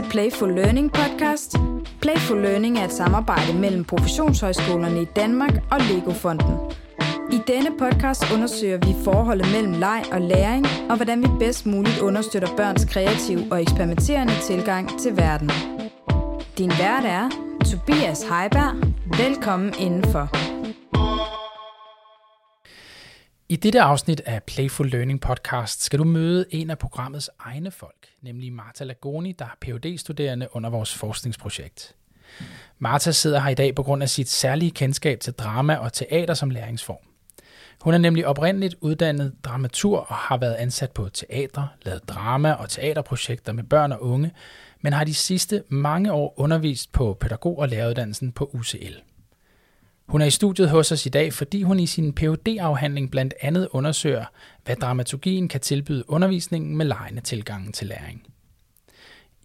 til Playful Learning podcast. Playful Learning er et samarbejde mellem professionshøjskolerne i Danmark og Lego-fonden. I denne podcast undersøger vi forholdet mellem leg og læring, og hvordan vi bedst muligt understøtter børns kreative og eksperimenterende tilgang til verden. Din vært er Tobias Heiberg. Velkommen indenfor. I dette afsnit af Playful Learning Podcast skal du møde en af programmets egne folk, nemlig Marta Lagoni, der er phd studerende under vores forskningsprojekt. Marta sidder her i dag på grund af sit særlige kendskab til drama og teater som læringsform. Hun er nemlig oprindeligt uddannet dramatur og har været ansat på teatre, lavet drama og teaterprojekter med børn og unge, men har de sidste mange år undervist på pædagog- og læreruddannelsen på UCL. Hun er i studiet hos os i dag, fordi hun i sin phd afhandling blandt andet undersøger, hvad dramaturgien kan tilbyde undervisningen med lejende tilgangen til læring.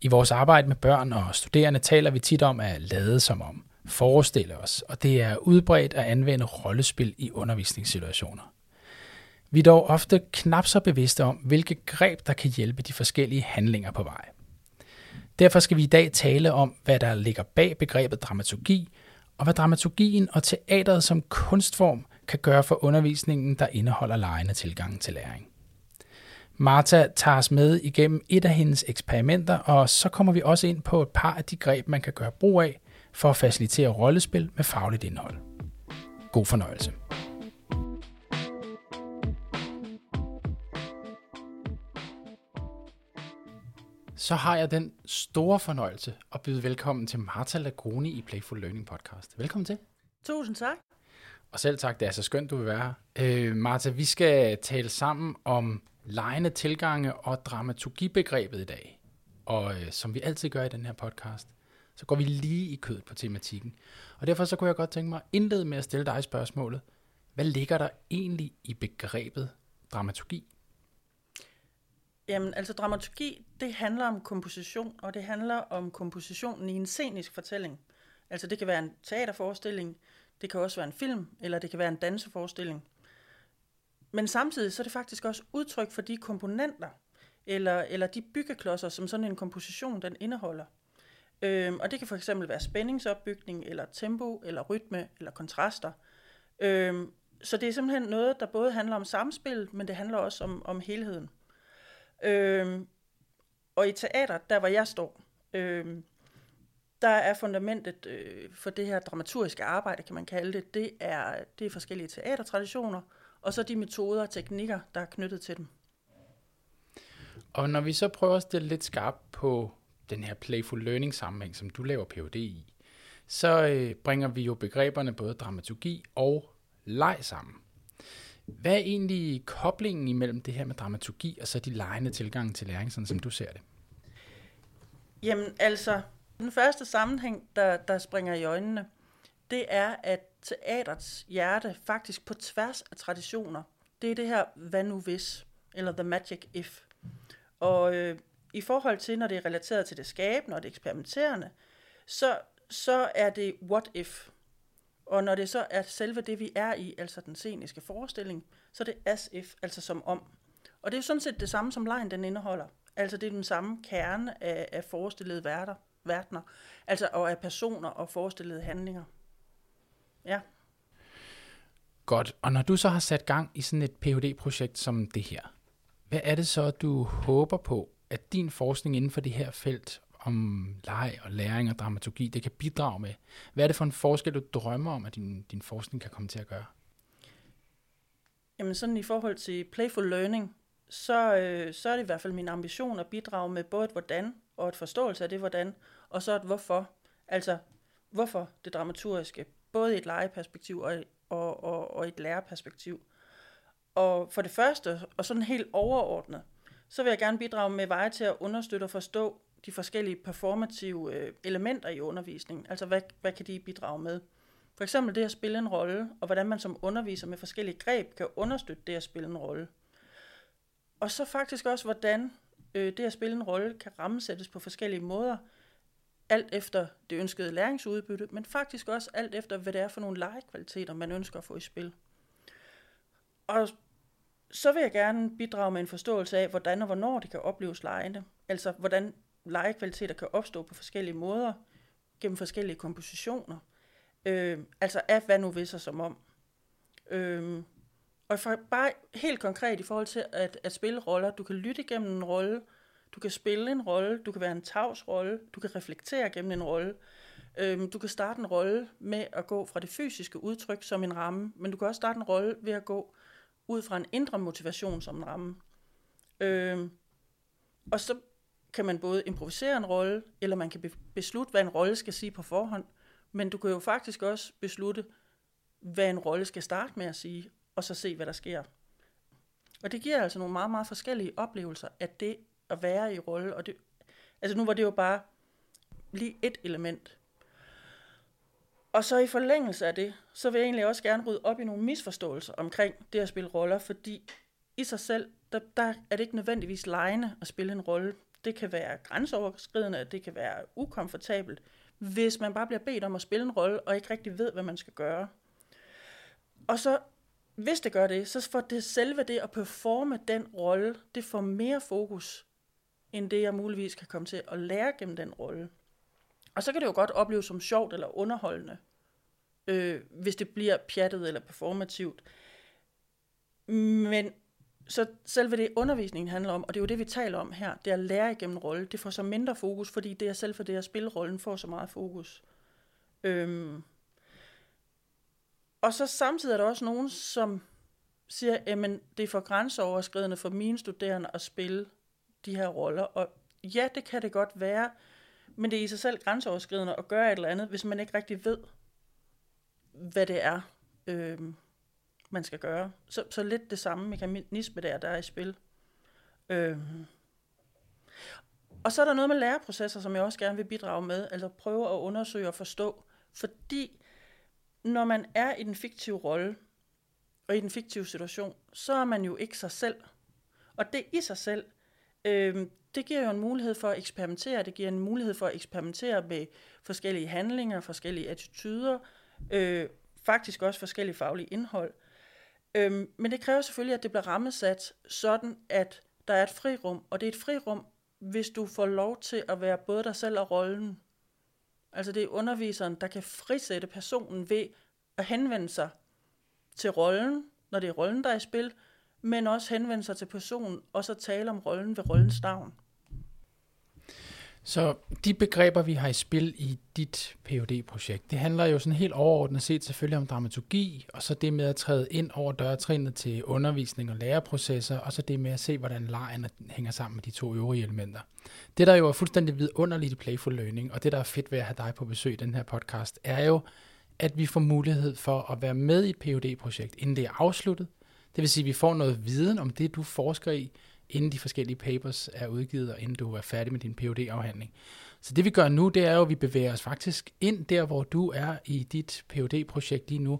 I vores arbejde med børn og studerende taler vi tit om at lade som om, forestille os, og det er udbredt at anvende rollespil i undervisningssituationer. Vi er dog ofte knap så bevidste om, hvilke greb, der kan hjælpe de forskellige handlinger på vej. Derfor skal vi i dag tale om, hvad der ligger bag begrebet dramaturgi, og hvad dramaturgien og teateret som kunstform kan gøre for undervisningen, der indeholder lejende tilgang til læring. Marta tager os med igennem et af hendes eksperimenter, og så kommer vi også ind på et par af de greb, man kan gøre brug af for at facilitere rollespil med fagligt indhold. God fornøjelse. Så har jeg den store fornøjelse at byde velkommen til Marta Lagroni i Playful Learning Podcast. Velkommen til. Tusind tak. Og selv tak, det er så skønt, du vil være her. Øh, Marta, vi skal tale sammen om lejende tilgange og dramaturgibegrebet i dag. Og øh, som vi altid gør i den her podcast, så går vi lige i kødet på tematikken. Og derfor så kunne jeg godt tænke mig at indlede med at stille dig spørgsmålet. Hvad ligger der egentlig i begrebet dramaturgi? Jamen, altså dramaturgi, det handler om komposition, og det handler om kompositionen i en scenisk fortælling. Altså det kan være en teaterforestilling, det kan også være en film, eller det kan være en danseforestilling. Men samtidig så er det faktisk også udtryk for de komponenter, eller, eller de byggeklodser, som sådan en komposition den indeholder. Øhm, og det kan for eksempel være spændingsopbygning, eller tempo, eller rytme, eller kontraster. Øhm, så det er simpelthen noget, der både handler om samspil, men det handler også om, om helheden. Øhm, og i teater, der hvor jeg står, øhm, der er fundamentet øh, for det her dramaturgiske arbejde, kan man kalde det, det er, det er forskellige teatertraditioner, og så de metoder og teknikker, der er knyttet til dem. Og når vi så prøver at stille lidt skarpt på den her playful learning sammenhæng, som du laver Ph.D. i, så øh, bringer vi jo begreberne både dramaturgi og leg sammen. Hvad er egentlig koblingen imellem det her med dramaturgi og så de lejende tilgange til læring, sådan som du ser det? Jamen altså, den første sammenhæng, der, der springer i øjnene, det er, at teaterets hjerte faktisk på tværs af traditioner, det er det her hvad nu hvis, eller the magic if. Og øh, i forhold til, når det er relateret til det skabende og det eksperimenterende, så, så er det what if. Og når det så er selve det, vi er i, altså den sceniske forestilling, så er det as if, altså som om. Og det er jo sådan set det samme, som lejen den indeholder. Altså det er den samme kerne af, af forestillede værter, verdener, altså og af personer og forestillede handlinger. Ja. Godt. Og når du så har sat gang i sådan et Ph.D.-projekt som det her, hvad er det så, du håber på, at din forskning inden for det her felt om leg og læring og dramaturgi, det kan bidrage med? Hvad er det for en forskel, du drømmer om, at din, din forskning kan komme til at gøre? Jamen sådan i forhold til playful learning, så, øh, så er det i hvert fald min ambition at bidrage med både et hvordan og et forståelse af det hvordan, og så et hvorfor. Altså, hvorfor det dramaturgiske, både i et legeperspektiv og, og, og, og et lærerperspektiv. Og for det første, og sådan helt overordnet, så vil jeg gerne bidrage med veje til at understøtte og forstå de forskellige performative øh, elementer i undervisningen. Altså, hvad, hvad kan de bidrage med? For eksempel det at spille en rolle, og hvordan man som underviser med forskellige greb kan understøtte det at spille en rolle. Og så faktisk også, hvordan øh, det at spille en rolle kan rammesættes på forskellige måder, alt efter det ønskede læringsudbytte, men faktisk også alt efter, hvad det er for nogle legekvaliteter, man ønsker at få i spil. Og så vil jeg gerne bidrage med en forståelse af, hvordan og hvornår det kan opleves lejende. Altså, hvordan legekvaliteter kan opstå på forskellige måder, gennem forskellige kompositioner. Øh, altså af hvad nu vil sig som om. Øh, og for bare helt konkret i forhold til at, at spille roller, du kan lytte gennem en rolle, du kan spille en rolle, du kan være en tavs rolle, du kan reflektere gennem en rolle, øhm, du kan starte en rolle med at gå fra det fysiske udtryk som en ramme, men du kan også starte en rolle ved at gå ud fra en indre motivation som en ramme. Øhm, og så kan man både improvisere en rolle, eller man kan be- beslutte, hvad en rolle skal sige på forhånd, men du kan jo faktisk også beslutte, hvad en rolle skal starte med at sige, og så se, hvad der sker. Og det giver altså nogle meget, meget forskellige oplevelser at det at være i rolle. Og det, altså nu var det jo bare lige et element. Og så i forlængelse af det, så vil jeg egentlig også gerne rydde op i nogle misforståelser omkring det at spille roller, fordi i sig selv, der, der er det ikke nødvendigvis lejende at spille en rolle. Det kan være grænseoverskridende, det kan være ukomfortabelt, hvis man bare bliver bedt om at spille en rolle, og ikke rigtig ved, hvad man skal gøre. Og så hvis det gør det, så får det selve det at performe den rolle, det får mere fokus, end det jeg muligvis kan komme til at lære gennem den rolle. Og så kan det jo godt opleves som sjovt eller underholdende, øh, hvis det bliver pjattet eller performativt. Men så selve det undervisningen handler om, og det er jo det, vi taler om her, det er at lære igennem rolle, det får så mindre fokus, fordi det er selv for det at spille rollen får så meget fokus. Øhm, og så samtidig er der også nogen, som siger, at det er for grænseoverskridende for mine studerende at spille de her roller. Og ja, det kan det godt være, men det er i sig selv grænseoverskridende at gøre et eller andet, hvis man ikke rigtig ved, hvad det er, Øhm man skal gøre. Så, så lidt det samme mekanisme der, der er i spil. Øhm. Og så er der noget med læreprocesser, som jeg også gerne vil bidrage med, altså prøve at undersøge og forstå, fordi når man er i den fiktive rolle, og i den fiktive situation, så er man jo ikke sig selv. Og det i sig selv, øh, det giver jo en mulighed for at eksperimentere. Det giver en mulighed for at eksperimentere med forskellige handlinger, forskellige attityder, øh, faktisk også forskellige faglige indhold. Øh, men det kræver selvfølgelig, at det bliver rammesat sådan, at der er et frirum, og det er et frirum, hvis du får lov til at være både dig selv og rollen. Altså det er underviseren, der kan frisætte personen ved at henvende sig til rollen, når det er rollen, der er i spil, men også henvende sig til personen, og så tale om rollen ved rollens navn. Så de begreber, vi har i spil i dit phd projekt det handler jo sådan helt overordnet set selvfølgelig om dramaturgi, og så det med at træde ind over dørtrinnet til undervisning og læreprocesser, og så det med at se, hvordan lejen hænger sammen med de to øvrige elementer. Det, der jo er fuldstændig vidunderligt i Playful Learning, og det, der er fedt ved at have dig på besøg i den her podcast, er jo, at vi får mulighed for at være med i et phd projekt inden det er afsluttet. Det vil sige, at vi får noget viden om det, du forsker i, inden de forskellige papers er udgivet, og inden du er færdig med din phd afhandling Så det vi gør nu, det er jo, at vi bevæger os faktisk ind der, hvor du er i dit phd projekt lige nu,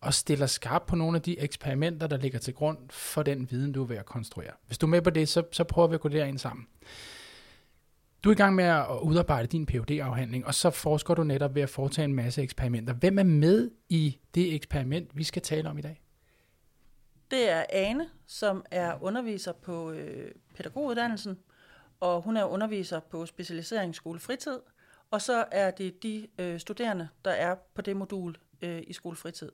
og stiller skarp på nogle af de eksperimenter, der ligger til grund for den viden, du er ved at konstruere. Hvis du er med på det, så, så prøver vi at gå derind sammen. Du er i gang med at udarbejde din phd afhandling og så forsker du netop ved at foretage en masse eksperimenter. Hvem er med i det eksperiment, vi skal tale om i dag? Det er Ane, som er underviser på øh, pædagoguddannelsen, og hun er underviser på specialiseringsskole fritid, og så er det de øh, studerende, der er på det modul øh, i skolefritid.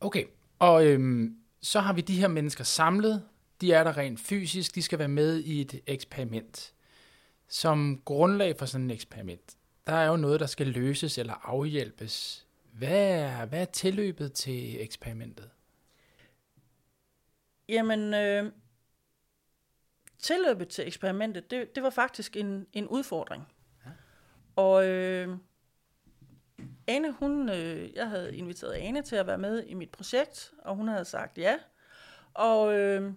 Okay, og øhm, så har vi de her mennesker samlet, de er der rent fysisk, de skal være med i et eksperiment. Som grundlag for sådan et eksperiment, der er jo noget, der skal løses eller afhjælpes. Hvad er, hvad er tilløbet til eksperimentet? Jamen, øh, tilløbet til eksperimentet, det, det var faktisk en, en udfordring. Ja. Og øh, Ane, hun, øh, jeg havde inviteret Ane til at være med i mit projekt, og hun havde sagt ja. Og øh,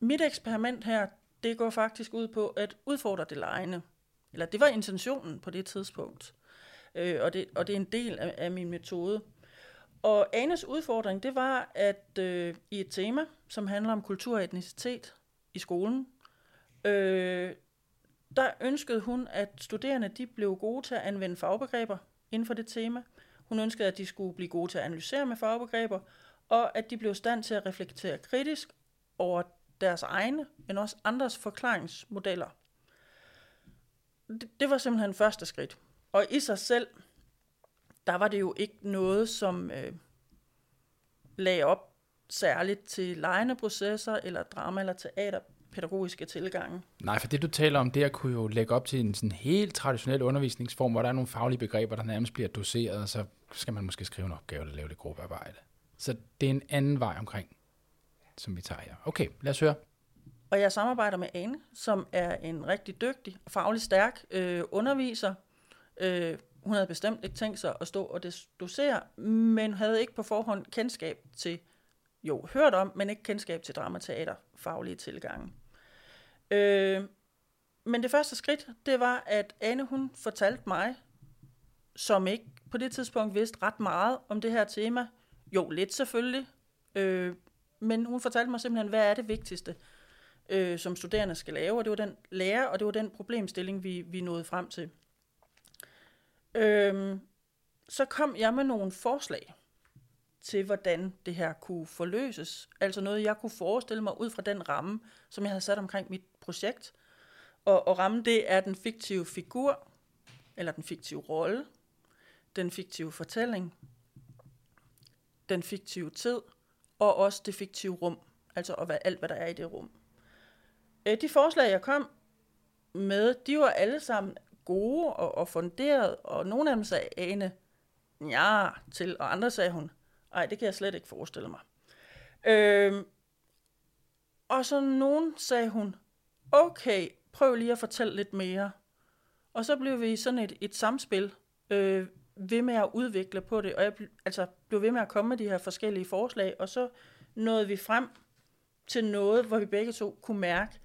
mit eksperiment her, det går faktisk ud på at udfordre det lejende. Eller det var intentionen på det tidspunkt. Øh, og, det, og det er en del af, af min metode. Og Anes udfordring, det var, at øh, i et tema, som handler om kultur og etnicitet i skolen, øh, der ønskede hun, at studerende de blev gode til at anvende fagbegreber inden for det tema. Hun ønskede, at de skulle blive gode til at analysere med fagbegreber, og at de blev stand til at reflektere kritisk over deres egne, men også andres forklaringsmodeller. Det, det var simpelthen første skridt. Og i sig selv, der var det jo ikke noget, som øh, lagde op særligt til lejende processer, eller drama- eller teaterpædagogiske tilgange. Nej, for det du taler om, det at kunne jo lægge op til en sådan helt traditionel undervisningsform, hvor der er nogle faglige begreber, der nærmest bliver doseret, og så skal man måske skrive en opgave eller lave lidt gruppearbejde. Så det er en anden vej omkring, som vi tager her. Okay, lad os høre. Og jeg samarbejder med Ane, som er en rigtig dygtig og faglig stærk øh, underviser. Øh, hun havde bestemt ikke tænkt sig at stå og dosere, men havde ikke på forhånd kendskab til, jo, hørt om, men ikke kendskab til dramateater faglige tilgange. Øh, men det første skridt, det var, at Ane hun fortalte mig, som ikke på det tidspunkt vidste ret meget om det her tema, jo, lidt selvfølgelig, øh, men hun fortalte mig simpelthen, hvad er det vigtigste, øh, som studerende skal lave, og det var den lærer, og det var den problemstilling, vi, vi nåede frem til. Øhm, så kom jeg med nogle forslag til, hvordan det her kunne forløses. Altså noget, jeg kunne forestille mig ud fra den ramme, som jeg havde sat omkring mit projekt. Og, og rammen, det er den fiktive figur, eller den fiktive rolle, den fiktive fortælling, den fiktive tid, og også det fiktive rum, altså og hvad, alt, hvad der er i det rum. Øh, de forslag, jeg kom med, de var alle sammen gode og, og funderet, og nogle af dem sagde Ane ja til, og andre sagde hun, nej, det kan jeg slet ikke forestille mig. Øhm, og så nogen sagde hun, okay, prøv lige at fortælle lidt mere. Og så blev vi sådan et, et samspil, øh, ved med at udvikle på det, og jeg altså, blev ved med at komme med de her forskellige forslag, og så nåede vi frem til noget, hvor vi begge to kunne mærke,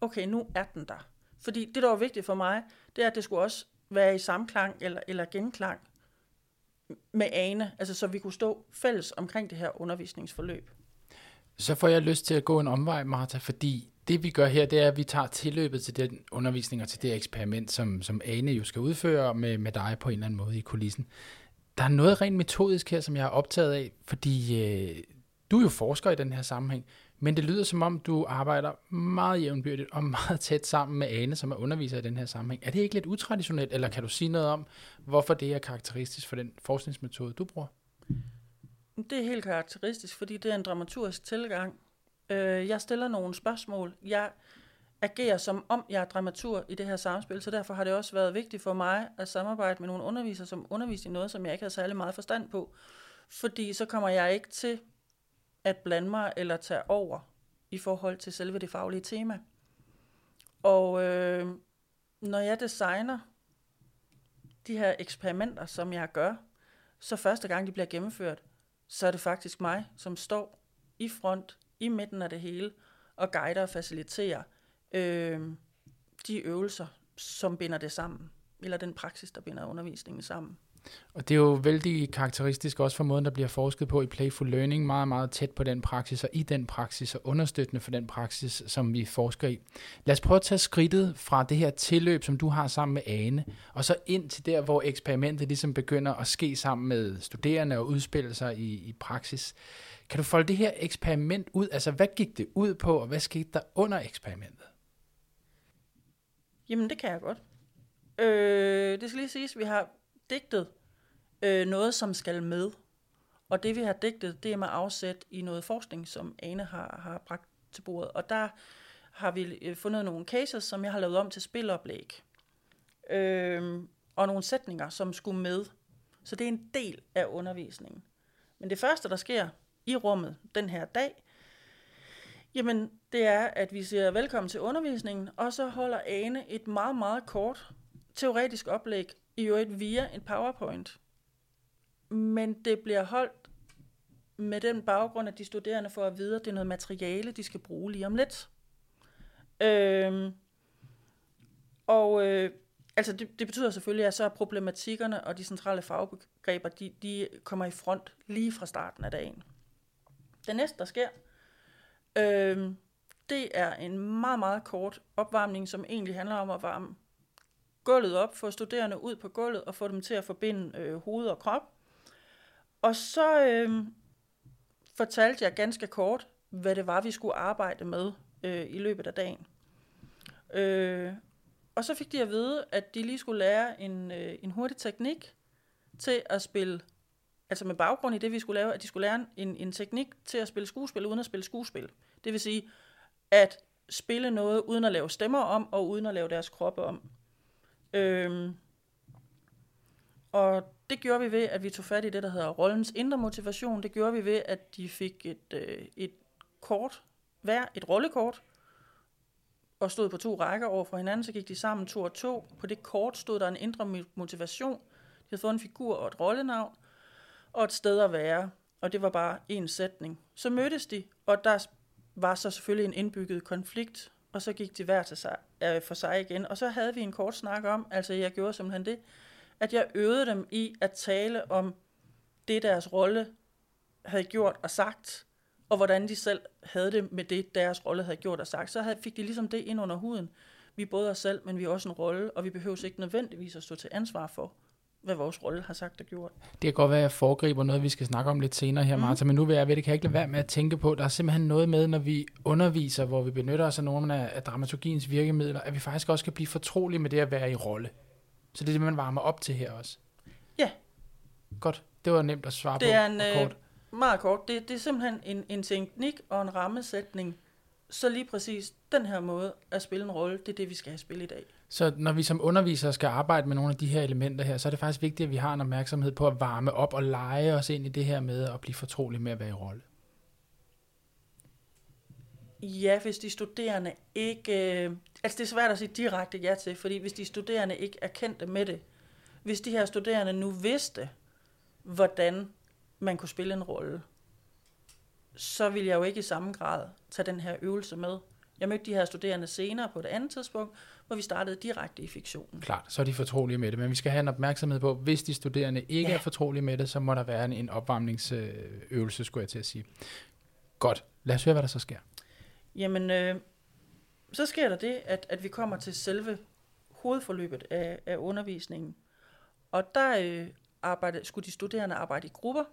okay, nu er den der. Fordi det, der var vigtigt for mig, det er, at det skulle også være i samklang eller, eller genklang med Ane, altså så vi kunne stå fælles omkring det her undervisningsforløb. Så får jeg lyst til at gå en omvej, Martha, fordi det vi gør her, det er, at vi tager tilløbet til den undervisning og til det eksperiment, som, som Ane jo skal udføre med, med dig på en eller anden måde i kulissen. Der er noget rent metodisk her, som jeg er optaget af, fordi øh, du er jo forsker i den her sammenhæng, men det lyder som om, du arbejder meget jævnbyrdigt og meget tæt sammen med Ane, som er underviser i den her sammenhæng. Er det ikke lidt utraditionelt, eller kan du sige noget om, hvorfor det er karakteristisk for den forskningsmetode, du bruger? Det er helt karakteristisk, fordi det er en dramaturgisk tilgang, øh, jeg stiller nogle spørgsmål. Jeg agerer som om jeg er dramatur i det her samspil, så derfor har det også været vigtigt for mig at samarbejde med nogle undervisere, som underviser i noget, som jeg ikke havde særlig meget forstand på. Fordi så kommer jeg ikke til at blande mig eller tage over i forhold til selve det faglige tema. Og øh, når jeg designer de her eksperimenter, som jeg gør, så første gang de bliver gennemført, så er det faktisk mig, som står i front i midten af det hele, og guider og faciliterer øh, de øvelser, som binder det sammen, eller den praksis, der binder undervisningen sammen. Og det er jo vældig karakteristisk også for måden, der bliver forsket på i Playful Learning, meget, meget tæt på den praksis, og i den praksis, og understøttende for den praksis, som vi forsker i. Lad os prøve at tage skridtet fra det her tilløb, som du har sammen med Ane, og så ind til der, hvor eksperimentet ligesom begynder at ske sammen med studerende og udspille sig i, i praksis. Kan du folde det her eksperiment ud? Altså, hvad gik det ud på, og hvad skete der under eksperimentet? Jamen, det kan jeg godt. Øh, det skal lige siges, at vi har digtet øh, noget, som skal med. Og det, vi har digtet, det er med afsæt i noget forskning, som Ane har, har bragt til bordet. Og der har vi øh, fundet nogle cases, som jeg har lavet om til spiloplæg. Øh, og nogle sætninger, som skulle med. Så det er en del af undervisningen. Men det første, der sker, i rummet den her dag, jamen det er, at vi siger velkommen til undervisningen, og så holder Ane et meget, meget kort teoretisk oplæg, i øvrigt via en PowerPoint. Men det bliver holdt med den baggrund, at de studerende får at vide, at det er noget materiale, de skal bruge lige om lidt. Øhm, og øh, altså det, det betyder selvfølgelig, at så er problematikkerne og de centrale fagbegreber, de, de kommer i front lige fra starten af dagen. Det næste, der sker, øh, det er en meget, meget kort opvarmning, som egentlig handler om at varme gulvet op, få studerende ud på gulvet og få dem til at forbinde øh, hoved og krop. Og så øh, fortalte jeg ganske kort, hvad det var, vi skulle arbejde med øh, i løbet af dagen. Øh, og så fik de at vide, at de lige skulle lære en, øh, en hurtig teknik til at spille, altså med baggrund i det, vi skulle lave, at de skulle lære en, en teknik til at spille skuespil, uden at spille skuespil. Det vil sige, at spille noget, uden at lave stemmer om, og uden at lave deres kroppe om. Øhm, og det gjorde vi ved, at vi tog fat i det, der hedder rollens indre motivation. Det gjorde vi ved, at de fik et, øh, et kort, hver et rollekort, og stod på to rækker over for hinanden, så gik de sammen to og to. På det kort stod der en indre motivation. De havde fået en figur og et rollenavn, og et sted at være. Og det var bare en sætning. Så mødtes de, og der var så selvfølgelig en indbygget konflikt, og så gik de hver til sig, øh, for sig igen. Og så havde vi en kort snak om, altså jeg gjorde simpelthen det, at jeg øvede dem i at tale om det, deres rolle havde gjort og sagt, og hvordan de selv havde det med det, deres rolle havde gjort og sagt. Så havde, fik de ligesom det ind under huden. Vi er både os selv, men vi er også en rolle, og vi behøver ikke nødvendigvis at stå til ansvar for, hvad vores rolle har sagt og gjort. Det kan godt være, at jeg foregriber noget, vi skal snakke om lidt senere her, mhm. Martha, mm. men nu vil jeg ved det, kan jeg ikke lade være med at tænke på, der er simpelthen noget med, når vi underviser, hvor vi benytter os af nogle af, af dramaturgiens virkemidler, at vi faktisk også kan blive fortrolige med det at være i rolle. Så det er det, man varmer op til her også. Ja. Godt. Det var nemt at svare det på. Det er en, kort. Øh, meget kort. Det, det er simpelthen en, en teknik og en rammesætning, så lige præcis den her måde at spille en rolle, det er det, vi skal have spillet i dag. Så når vi som undervisere skal arbejde med nogle af de her elementer her, så er det faktisk vigtigt, at vi har en opmærksomhed på at varme op og lege os ind i det her med at blive fortrolig med at være i rolle. Ja, hvis de studerende ikke... Øh, altså det er svært at sige direkte ja til, fordi hvis de studerende ikke er kendte med det, hvis de her studerende nu vidste, hvordan man kunne spille en rolle, så ville jeg jo ikke i samme grad tage den her øvelse med. Jeg mødte de her studerende senere på et andet tidspunkt, hvor vi startede direkte i fiktionen. Klart, så er de fortrolige med det, men vi skal have en opmærksomhed på, hvis de studerende ikke ja. er fortrolige med det, så må der være en opvarmningsøvelse, skulle jeg til at sige. Godt, lad os høre, hvad der så sker. Jamen, øh, så sker der det, at, at vi kommer til selve hovedforløbet af, af undervisningen. Og der øh, arbejde, skulle de studerende arbejde i grupper.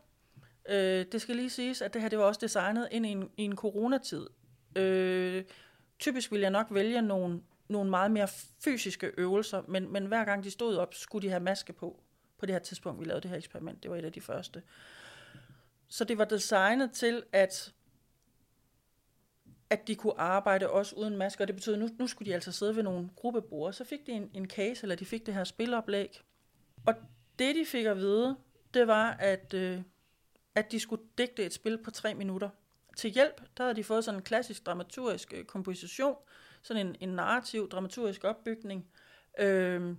Øh, det skal lige siges, at det her det var også designet ind i en, i en coronatid. Øh, typisk ville jeg nok vælge nogle, nogle meget mere fysiske øvelser, men, men hver gang de stod op, skulle de have maske på. På det her tidspunkt, vi lavede det her eksperiment. Det var et af de første. Så det var designet til, at at de kunne arbejde også uden masker, og det betød, at nu, nu skulle de altså sidde ved nogle gruppebord. Så fik de en, en case, eller de fik det her spiloplæg. Og det, de fik at vide, det var, at, øh, at de skulle digte et spil på tre minutter. Til hjælp, der havde de fået sådan en klassisk dramaturgisk øh, komposition, sådan en, en narrativ dramaturgisk opbygning, øh,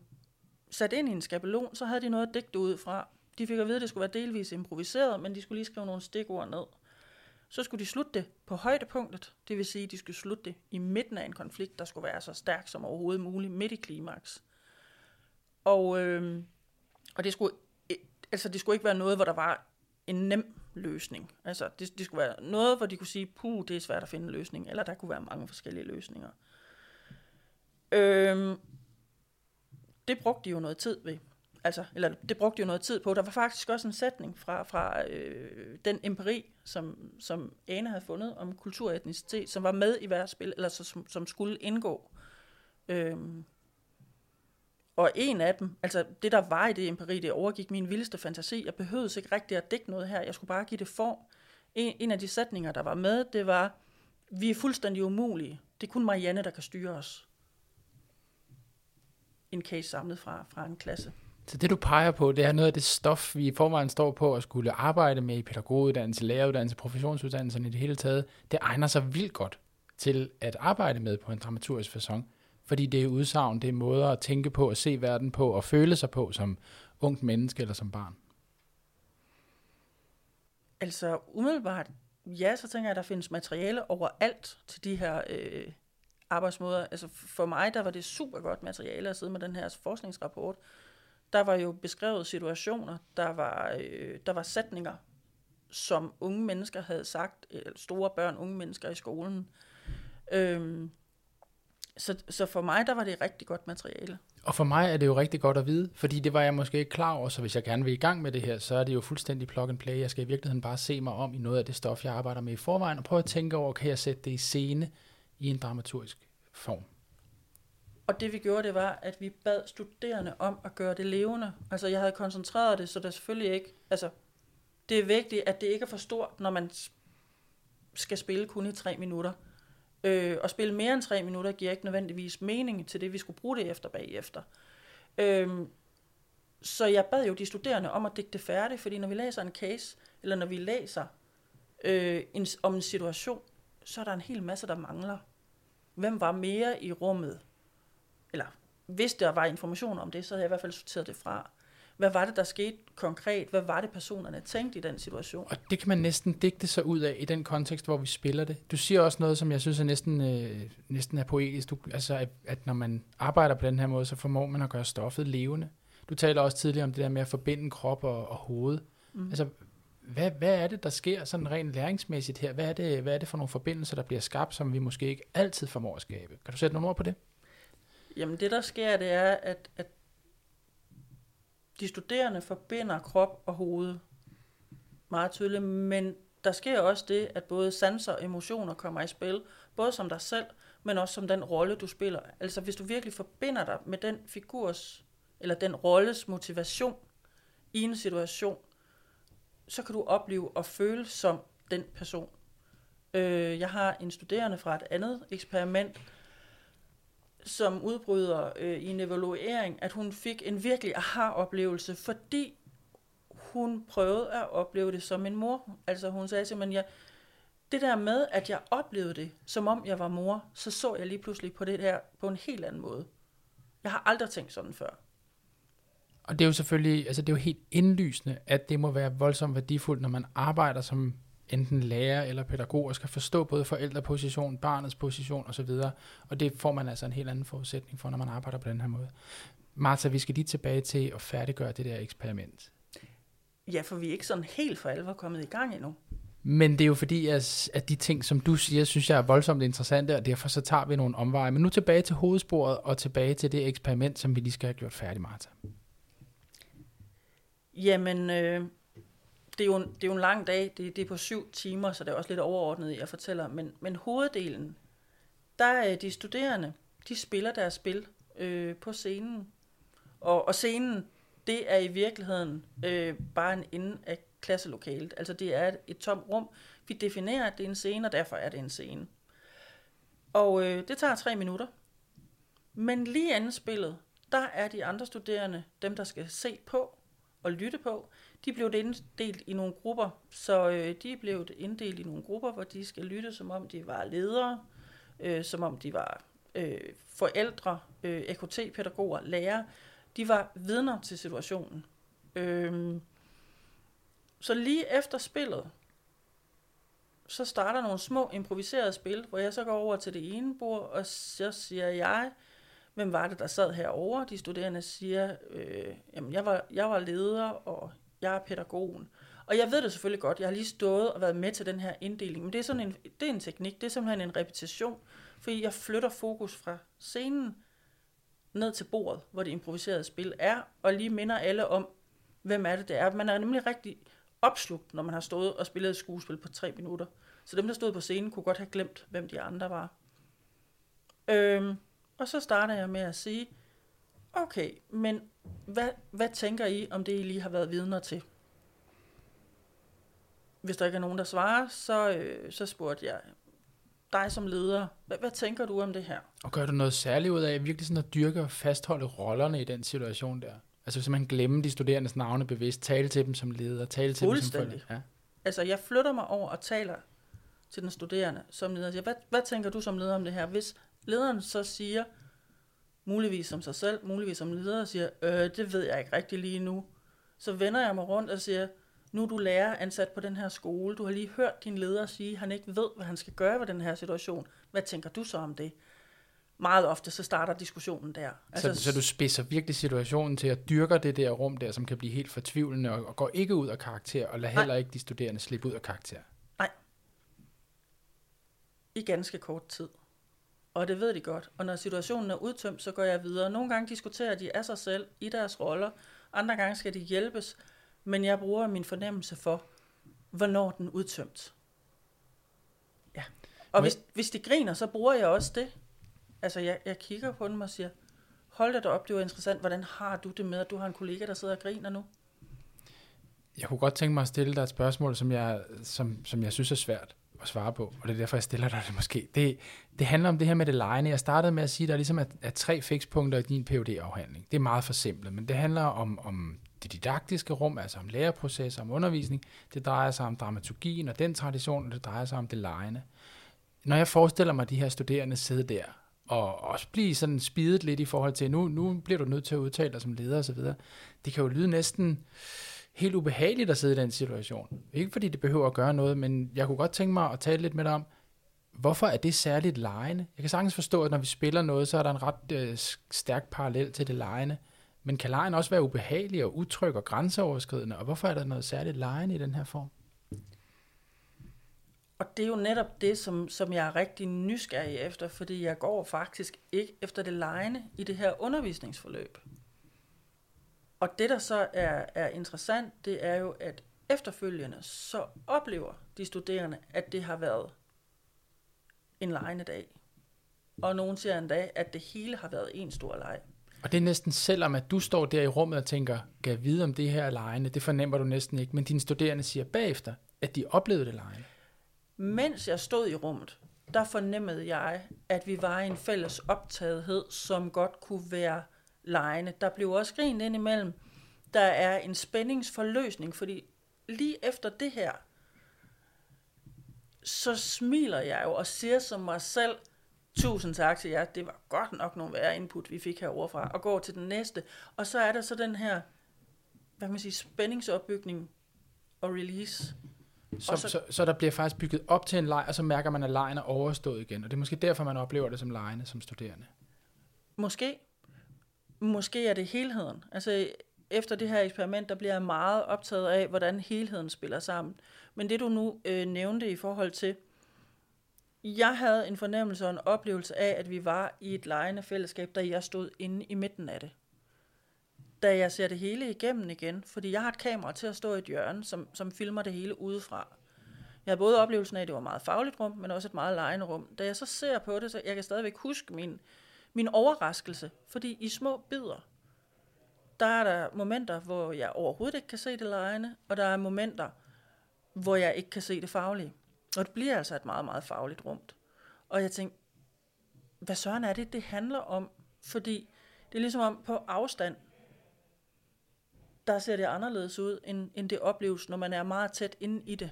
sat ind i en skabelon, så havde de noget at digte ud fra. De fik at vide, at det skulle være delvis improviseret, men de skulle lige skrive nogle stikord ned. Så skulle de slutte det på højdepunktet, det vil sige, at de skulle slutte det i midten af en konflikt, der skulle være så stærk som overhovedet muligt, midt i klimaks. Og, øh, og det, skulle, altså det skulle ikke være noget, hvor der var en nem løsning. Altså det, det skulle være noget, hvor de kunne sige, puh, det er svært at finde en løsning, eller der kunne være mange forskellige løsninger. Øhm, det brugte de jo noget tid ved altså, eller det brugte jo noget tid på. Der var faktisk også en sætning fra, fra øh, den empiri, som, som Ane havde fundet om kultur og etnicitet, som var med i hvert spil, eller så, som, som skulle indgå. Øhm, og en af dem, altså det der var i det imperi, det overgik min vildeste fantasi. Jeg behøvede ikke rigtig at dække noget her, jeg skulle bare give det form. En, en af de sætninger, der var med, det var, vi er fuldstændig umulige. Det er kun Marianne, der kan styre os. En case samlet fra, fra en klasse. Så det du peger på, det er noget af det stof, vi i forvejen står på at skulle arbejde med i pædagoguddannelse, læreruddannelse, professionsuddannelserne i det hele taget. Det egner sig vildt godt til at arbejde med på en dramaturgisk façon, fordi det er udsagn, det er måder at tænke på, at se verden på og føle sig på som ungt menneske eller som barn. Altså umiddelbart, ja, så tænker jeg, at der findes materiale overalt til de her øh, arbejdsmåder. Altså for mig, der var det super godt materiale at sidde med den her forskningsrapport, der var jo beskrevet situationer, der var, øh, der var sætninger, som unge mennesker havde sagt, eller store børn, unge mennesker i skolen. Øhm, så, så for mig, der var det rigtig godt materiale. Og for mig er det jo rigtig godt at vide, fordi det var jeg måske ikke klar over, så hvis jeg gerne vil i gang med det her, så er det jo fuldstændig plug and play. Jeg skal i virkeligheden bare se mig om i noget af det stof, jeg arbejder med i forvejen, og prøve at tænke over, kan jeg sætte det i scene i en dramaturgisk form. Og det vi gjorde, det var, at vi bad studerende om at gøre det levende. Altså jeg havde koncentreret det, så der selvfølgelig ikke, altså det er vigtigt, at det ikke er for stort, når man skal spille kun i tre minutter. Øh, og spille mere end tre minutter giver ikke nødvendigvis mening til det, vi skulle bruge det efter bagefter. Øh, så jeg bad jo de studerende om at digte færdigt, fordi når vi læser en case, eller når vi læser øh, en, om en situation, så er der en hel masse, der mangler. Hvem var mere i rummet? Eller hvis der var information om det, så havde jeg i hvert fald sorteret det fra. Hvad var det, der skete konkret? Hvad var det, personerne tænkte i den situation? Og det kan man næsten digte sig ud af i den kontekst, hvor vi spiller det. Du siger også noget, som jeg synes er næsten, øh, næsten er poetisk. Du, altså, at, at når man arbejder på den her måde, så formår man at gøre stoffet levende. Du taler også tidligere om det der med at forbinde krop og, og hoved. Mm. Altså, hvad, hvad er det, der sker sådan rent læringsmæssigt her? Hvad er, det, hvad er det for nogle forbindelser, der bliver skabt, som vi måske ikke altid formår at skabe? Kan du sætte nogle ord på det? Jamen det, der sker, det er, at, at de studerende forbinder krop og hoved meget tydeligt, men der sker også det, at både sanser og emotioner kommer i spil, både som dig selv, men også som den rolle, du spiller. Altså hvis du virkelig forbinder dig med den figurs, eller den rolles motivation i en situation, så kan du opleve og føle som den person. Øh, jeg har en studerende fra et andet eksperiment, som udbryder øh, i en evaluering, at hun fik en virkelig aha-oplevelse, fordi hun prøvede at opleve det som en mor. Altså hun sagde simpelthen, ja, det der med, at jeg oplevede det, som om jeg var mor, så så jeg lige pludselig på det her på en helt anden måde. Jeg har aldrig tænkt sådan før. Og det er jo selvfølgelig, altså det er jo helt indlysende, at det må være voldsomt værdifuldt, når man arbejder som enten lærer eller pædagog, og skal forstå både forældreposition, barnets position osv., og det får man altså en helt anden forudsætning for, når man arbejder på den her måde. Martha, vi skal lige tilbage til at færdiggøre det der eksperiment. Ja, for vi er ikke sådan helt for alvor kommet i gang endnu. Men det er jo fordi, at, at de ting, som du siger, synes jeg er voldsomt interessante, og derfor så tager vi nogle omveje. Men nu tilbage til hovedsporet, og tilbage til det eksperiment, som vi lige skal have gjort færdigt, Martha. Jamen, øh, det, er jo en, det er jo en lang dag. Det, det er på syv timer, så det er også lidt overordnet, jeg fortæller. Men, men hoveddelen, der er de studerende, de spiller deres spil øh, på scenen. Og, og scenen, det er i virkeligheden øh, bare en ende af klasselokalet. Altså det er et, et tomt rum. Vi definerer, at det er en scene, og derfor er det en scene. Og øh, det tager tre minutter. Men lige inden spillet, der er de andre studerende, dem der skal se på, og lytte på. De blev inddelt i nogle grupper, så øh, de blev inddelt i nogle grupper, hvor de skal lytte, som om de var ledere, øh, som om de var øh, forældre, øh, AKT-pædagoger, lærere. De var vidner til situationen. Øh, så lige efter spillet, så starter nogle små improviserede spil, hvor jeg så går over til det ene bord, og så siger jeg, hvem var det, der sad herovre? De studerende siger, øh, jamen jeg var, jeg var leder, og jeg er pædagogen. Og jeg ved det selvfølgelig godt, jeg har lige stået og været med til den her inddeling, men det er, sådan en, det er en teknik, det er simpelthen en repetition, fordi jeg flytter fokus fra scenen ned til bordet, hvor det improviserede spil er, og lige minder alle om, hvem er det, det er. Man er nemlig rigtig opslugt, når man har stået og spillet et skuespil på tre minutter. Så dem, der stod på scenen, kunne godt have glemt, hvem de andre var. Øhm, og så starter jeg med at sige, okay, men hvad, hvad tænker I om det, I lige har været vidner til? Hvis der ikke er nogen, der svarer, så, øh, så spurgte jeg dig som leder, hvad, hvad tænker du om det her? Og gør du noget særligt ud af virkelig sådan at dyrke og fastholde rollerne i den situation der? Altså hvis man glemmer de studerendes navne bevidst, tale til dem som leder, tale til dem som forældre. Ja. Altså jeg flytter mig over og taler til den studerende som leder. Siger, hvad, hvad tænker du som leder om det her? Hvis lederen så siger, muligvis som sig selv, muligvis som leder, og siger, øh, det ved jeg ikke rigtig lige nu. Så vender jeg mig rundt og siger, nu er du lærer ansat på den her skole, du har lige hørt din leder sige, at han ikke ved, hvad han skal gøre ved den her situation. Hvad tænker du så om det? Meget ofte så starter diskussionen der. Altså, så, så du spidser virkelig situationen til at dyrke det der rum der, som kan blive helt fortvivlende, og, og går ikke ud af karakter, og lader heller ikke de studerende slippe ud af karakter? Nej. I ganske kort tid. Og det ved de godt. Og når situationen er udtømt, så går jeg videre. Nogle gange diskuterer de af sig selv i deres roller. Andre gange skal de hjælpes. Men jeg bruger min fornemmelse for, hvornår den er udtømt. Ja. Og hvis, hvis de griner, så bruger jeg også det. Altså, jeg, jeg kigger på dem og siger, hold da op, det var interessant. Hvordan har du det med, at du har en kollega, der sidder og griner nu? Jeg kunne godt tænke mig at stille dig et spørgsmål, som jeg, som, som jeg synes er svært at svare på, og det er derfor, jeg stiller dig det måske. Det, det handler om det her med det lejende. Jeg startede med at sige, at der ligesom er, er tre fikspunkter i din phd afhandling Det er meget for simpelt, men det handler om, om det didaktiske rum, altså om læreprocesser, om undervisning. Det drejer sig om dramaturgien og den tradition, og det drejer sig om det lejende. Når jeg forestiller mig de her studerende sidde der, og også blive sådan spidet lidt i forhold til, nu, nu bliver du nødt til at udtale dig som leder osv., det kan jo lyde næsten helt ubehageligt at sidde i den situation. Ikke fordi det behøver at gøre noget, men jeg kunne godt tænke mig at tale lidt med dig om, hvorfor er det særligt lejende? Jeg kan sagtens forstå, at når vi spiller noget, så er der en ret øh, stærk parallel til det lejende. Men kan lejen også være ubehagelig og utryg og grænseoverskridende? Og hvorfor er der noget særligt lejende i den her form? Og det er jo netop det, som, som jeg er rigtig nysgerrig efter, fordi jeg går faktisk ikke efter det lejende i det her undervisningsforløb. Og det, der så er, er interessant, det er jo, at efterfølgende så oplever de studerende, at det har været en lejende dag. Og nogen siger endda, at det hele har været en stor leg. Og det er næsten selvom, at du står der i rummet og tænker, kan vide om det her er lejende, det fornemmer du næsten ikke, men dine studerende siger bagefter, at de oplevede det lejende. Mens jeg stod i rummet, der fornemmede jeg, at vi var i en fælles optagethed, som godt kunne være lejende. Der blev også grinet ind imellem. Der er en spændingsforløsning, fordi lige efter det her, så smiler jeg jo og siger som mig selv, tusind tak til jer, det var godt nok nogle værre input, vi fik herovre fra, og går til den næste. Og så er der så den her, hvad kan man sige, spændingsopbygning og release. Så, så, så, så der bliver faktisk bygget op til en leg, og så mærker man, at lejen er overstået igen. Og det er måske derfor, man oplever det som lejende som studerende. Måske. Måske er det helheden. Altså, efter det her eksperiment, der bliver jeg meget optaget af, hvordan helheden spiller sammen. Men det du nu øh, nævnte i forhold til, jeg havde en fornemmelse og en oplevelse af, at vi var i et lejende fællesskab, da jeg stod inde i midten af det. Da jeg ser det hele igennem igen, fordi jeg har et kamera til at stå i et hjørne, som, som filmer det hele udefra. Jeg havde både oplevelsen af, at det var et meget fagligt rum, men også et meget lejende rum. Da jeg så ser på det, så jeg kan stadigvæk huske min, min overraskelse, fordi i små bidder, der er der momenter, hvor jeg overhovedet ikke kan se det lejende, og der er momenter, hvor jeg ikke kan se det faglige. Og det bliver altså et meget, meget fagligt rumt. Og jeg tænkte, hvad søren er det, det handler om? Fordi det er ligesom om på afstand, der ser det anderledes ud, end, end det opleves, når man er meget tæt inde i det.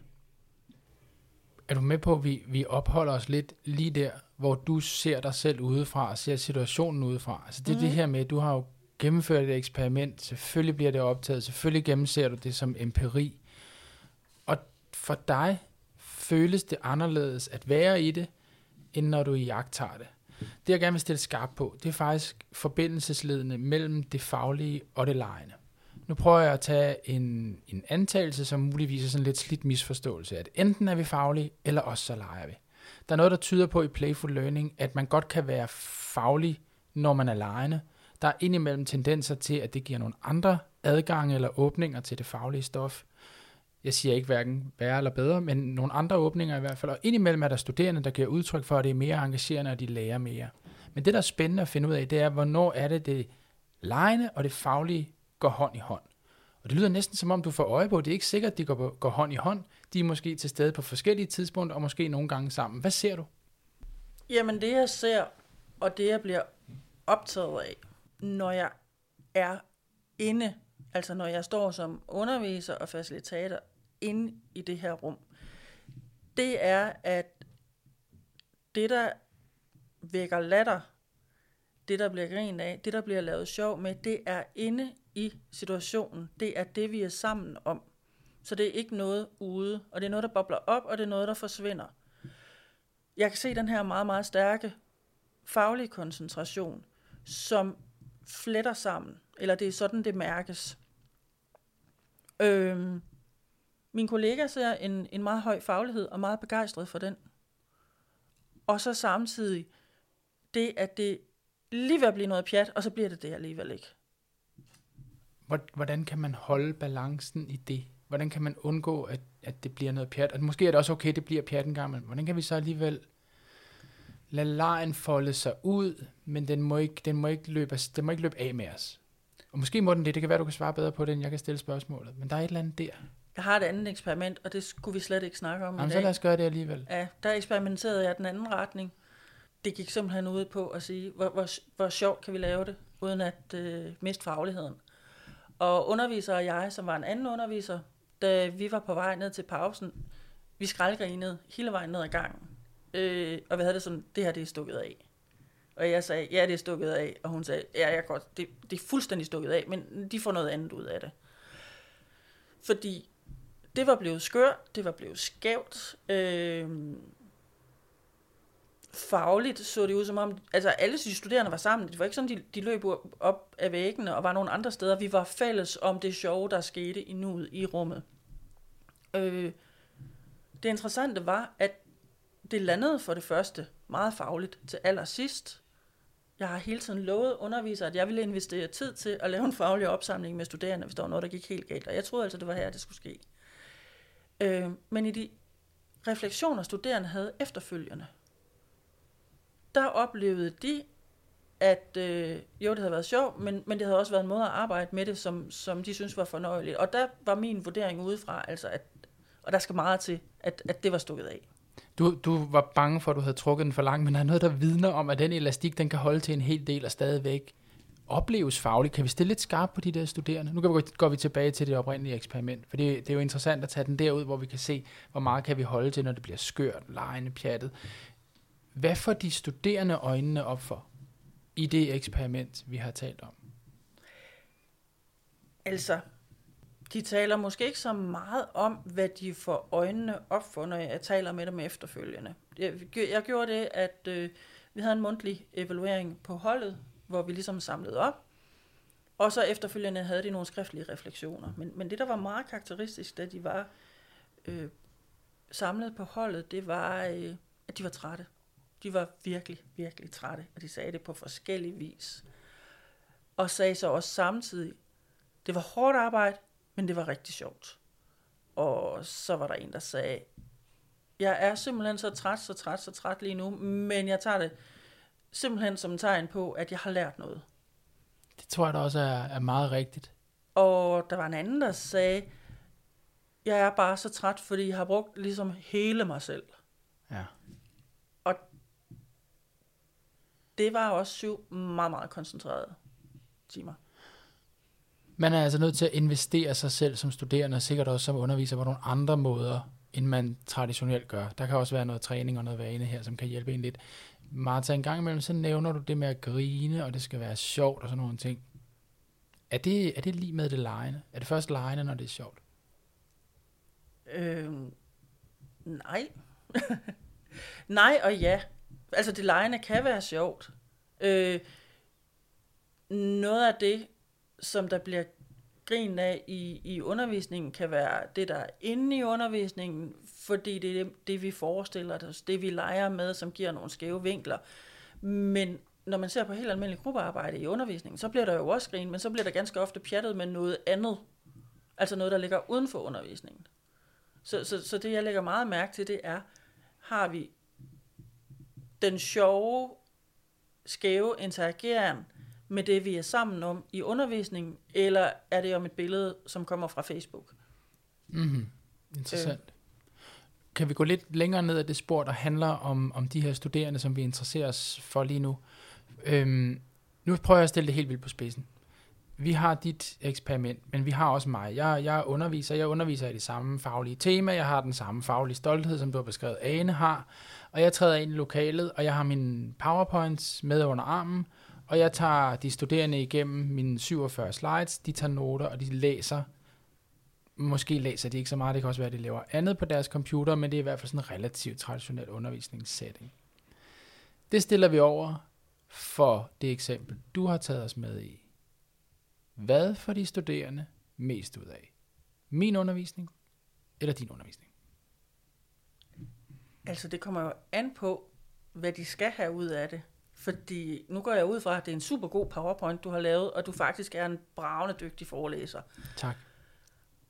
Er du med på, at vi, vi opholder os lidt lige der, hvor du ser dig selv udefra og ser situationen udefra? Altså det er mm. det mhm. her med, at du har jo gennemført et eksperiment, selvfølgelig bliver det optaget, selvfølgelig gennemser du det som empiri. Og for dig føles det anderledes at være i det, end når du jagter det. Det jeg gerne vil stille skarp på, det er faktisk forbindelsesledende mellem det faglige og det lejende. Nu prøver jeg at tage en, en antagelse, som muligvis er sådan lidt slidt misforståelse, at enten er vi faglige, eller også så leger vi. Der er noget, der tyder på i Playful Learning, at man godt kan være faglig, når man er lejende. Der er indimellem tendenser til, at det giver nogle andre adgange eller åbninger til det faglige stof. Jeg siger ikke hverken værre eller bedre, men nogle andre åbninger i hvert fald. Og indimellem er der studerende, der giver udtryk for, at det er mere engagerende, og de lærer mere. Men det, der er spændende at finde ud af, det er, hvornår er det det lejende og det faglige går hånd i hånd. Og det lyder næsten som om, du får øje på, det er ikke sikkert, at de går, går hånd i hånd. De er måske til stede på forskellige tidspunkter, og måske nogle gange sammen. Hvad ser du? Jamen det, jeg ser, og det, jeg bliver optaget af, når jeg er inde, altså når jeg står som underviser og facilitator inde i det her rum, det er, at det, der vækker latter det, der bliver grin af, det, der bliver lavet sjov med, det er inde i situationen. Det er det, vi er sammen om. Så det er ikke noget ude, og det er noget, der bobler op, og det er noget, der forsvinder. Jeg kan se den her meget, meget stærke faglige koncentration, som fletter sammen, eller det er sådan, det mærkes. Øhm, min kollega ser en, en meget høj faglighed, og meget begejstret for den. Og så samtidig det, at det lige ved at blive noget pjat, og så bliver det det alligevel ikke. Hvordan kan man holde balancen i det? Hvordan kan man undgå, at, at det bliver noget pjat? Og måske er det også okay, det bliver pjat en gang, men hvordan kan vi så alligevel lad lejen folde sig ud, men den må ikke, den må ikke, løbe, den må ikke løbe af med os. Og måske må den det, det kan være, du kan svare bedre på det, end jeg kan stille spørgsmålet. Men der er et eller andet der. Jeg har et andet eksperiment, og det skulle vi slet ikke snakke om Jamen, i så dag. lad os gøre det alligevel. Ja, der eksperimenterede jeg den anden retning. Det gik simpelthen ud på at sige, hvor, hvor, hvor sjovt kan vi lave det, uden at øh, miste fagligheden. Og underviser og jeg, som var en anden underviser, da vi var på vej ned til pausen, vi skraldgrinede hele vejen ned ad gangen. Øh, og vi havde det sådan, det her det er stukket af. Og jeg sagde, ja det er stukket af. Og hun sagde, ja jeg godt, det, det er fuldstændig stukket af, men de får noget andet ud af det. Fordi det var blevet skørt, det var blevet skævt. Øh, fagligt så det ud som om, altså alle de studerende var sammen. Det var ikke sådan, de, de løb op af væggene og var nogle andre steder. Vi var fælles om det sjove, der skete i nuet i rummet. Øh, det interessante var, at det landede for det første meget fagligt til allersidst. Jeg har hele tiden lovet undervisere, at jeg ville investere tid til at lave en faglig opsamling med studerende, hvis der var noget, der gik helt galt. Og jeg troede altså, det var her, det skulle ske. Øh, men i de refleksioner, studerende havde efterfølgende, der oplevede de, at øh, jo, det havde været sjovt, men, men det havde også været en måde at arbejde med det, som, som de synes var fornøjeligt. Og der var min vurdering udefra, altså at, og der skal meget til, at, at det var stukket af. Du, du var bange for, at du havde trukket den for langt, men der er noget, der vidner om, at den elastik, den kan holde til en hel del og stadigvæk opleves fagligt. Kan vi stille lidt skarpt på de der studerende? Nu går vi, går vi tilbage til det oprindelige eksperiment, for det, det er jo interessant at tage den derud, hvor vi kan se, hvor meget kan vi holde til, når det bliver skørt, lejende, pjattet. Hvad får de studerende øjnene op for i det eksperiment, vi har talt om? Altså, de taler måske ikke så meget om, hvad de får øjnene op for, når jeg taler med dem efterfølgende. Jeg, jeg gjorde det, at øh, vi havde en mundtlig evaluering på holdet, hvor vi ligesom samlede op, og så efterfølgende havde de nogle skriftlige refleksioner. Men, men det, der var meget karakteristisk, da de var øh, samlet på holdet, det var, øh, at de var trætte. De var virkelig, virkelig trætte, og de sagde det på forskellige vis. Og sagde så også samtidig, det var hårdt arbejde, men det var rigtig sjovt. Og så var der en, der sagde, jeg er simpelthen så træt, så træt, så træt lige nu, men jeg tager det simpelthen som en tegn på, at jeg har lært noget. Det tror jeg da også er, er meget rigtigt. Og der var en anden, der sagde, jeg er bare så træt, fordi jeg har brugt ligesom hele mig selv. Ja. Og det var også syv meget, meget koncentrerede timer. Man er altså nødt til at investere sig selv som studerende, og sikkert også som underviser på nogle andre måder, end man traditionelt gør. Der kan også være noget træning og noget vane her, som kan hjælpe en lidt. Martha, en gang imellem, så nævner du det med at grine, og det skal være sjovt og sådan nogle ting. Er det, er det lige med det lejende? Er det først lejende, når det er sjovt? Øh, nej. nej og ja. Altså det lejende kan være sjovt. Øh, noget af det, som der bliver grin af i, i undervisningen, kan være det, der er inde i undervisningen, fordi det er det, det, vi forestiller os, det vi leger med, som giver nogle skæve vinkler. Men når man ser på helt almindelig gruppearbejde i undervisningen, så bliver der jo også grin, men så bliver der ganske ofte pjattet med noget andet. Altså noget, der ligger uden for undervisningen. Så, så, så det, jeg lægger meget mærke til, det er, har vi den sjove, skæve interageren med det, vi er sammen om i undervisningen, eller er det om et billede, som kommer fra Facebook? Mm-hmm. Interessant. Øh. Kan vi gå lidt længere ned ad det spor, der handler om, om de her studerende, som vi interesserer os for lige nu? Øhm, nu prøver jeg at stille det helt vildt på spidsen. Vi har dit eksperiment, men vi har også mig. Jeg, jeg underviser, jeg underviser i det samme faglige tema, jeg har den samme faglige stolthed, som du har beskrevet, Ane har, og jeg træder ind i lokalet, og jeg har min powerpoints med under armen, og jeg tager de studerende igennem mine 47 slides, de tager noter, og de læser. Måske læser de ikke så meget, det kan også være, at de laver andet på deres computer, men det er i hvert fald sådan en relativt traditionel undervisningssetting. Det stiller vi over for det eksempel, du har taget os med i. Hvad får de studerende mest ud af? Min undervisning eller din undervisning? Altså det kommer jo an på, hvad de skal have ud af det. Fordi nu går jeg ud fra, at det er en super god PowerPoint, du har lavet, og du faktisk er en bravende dygtig forelæser. Tak.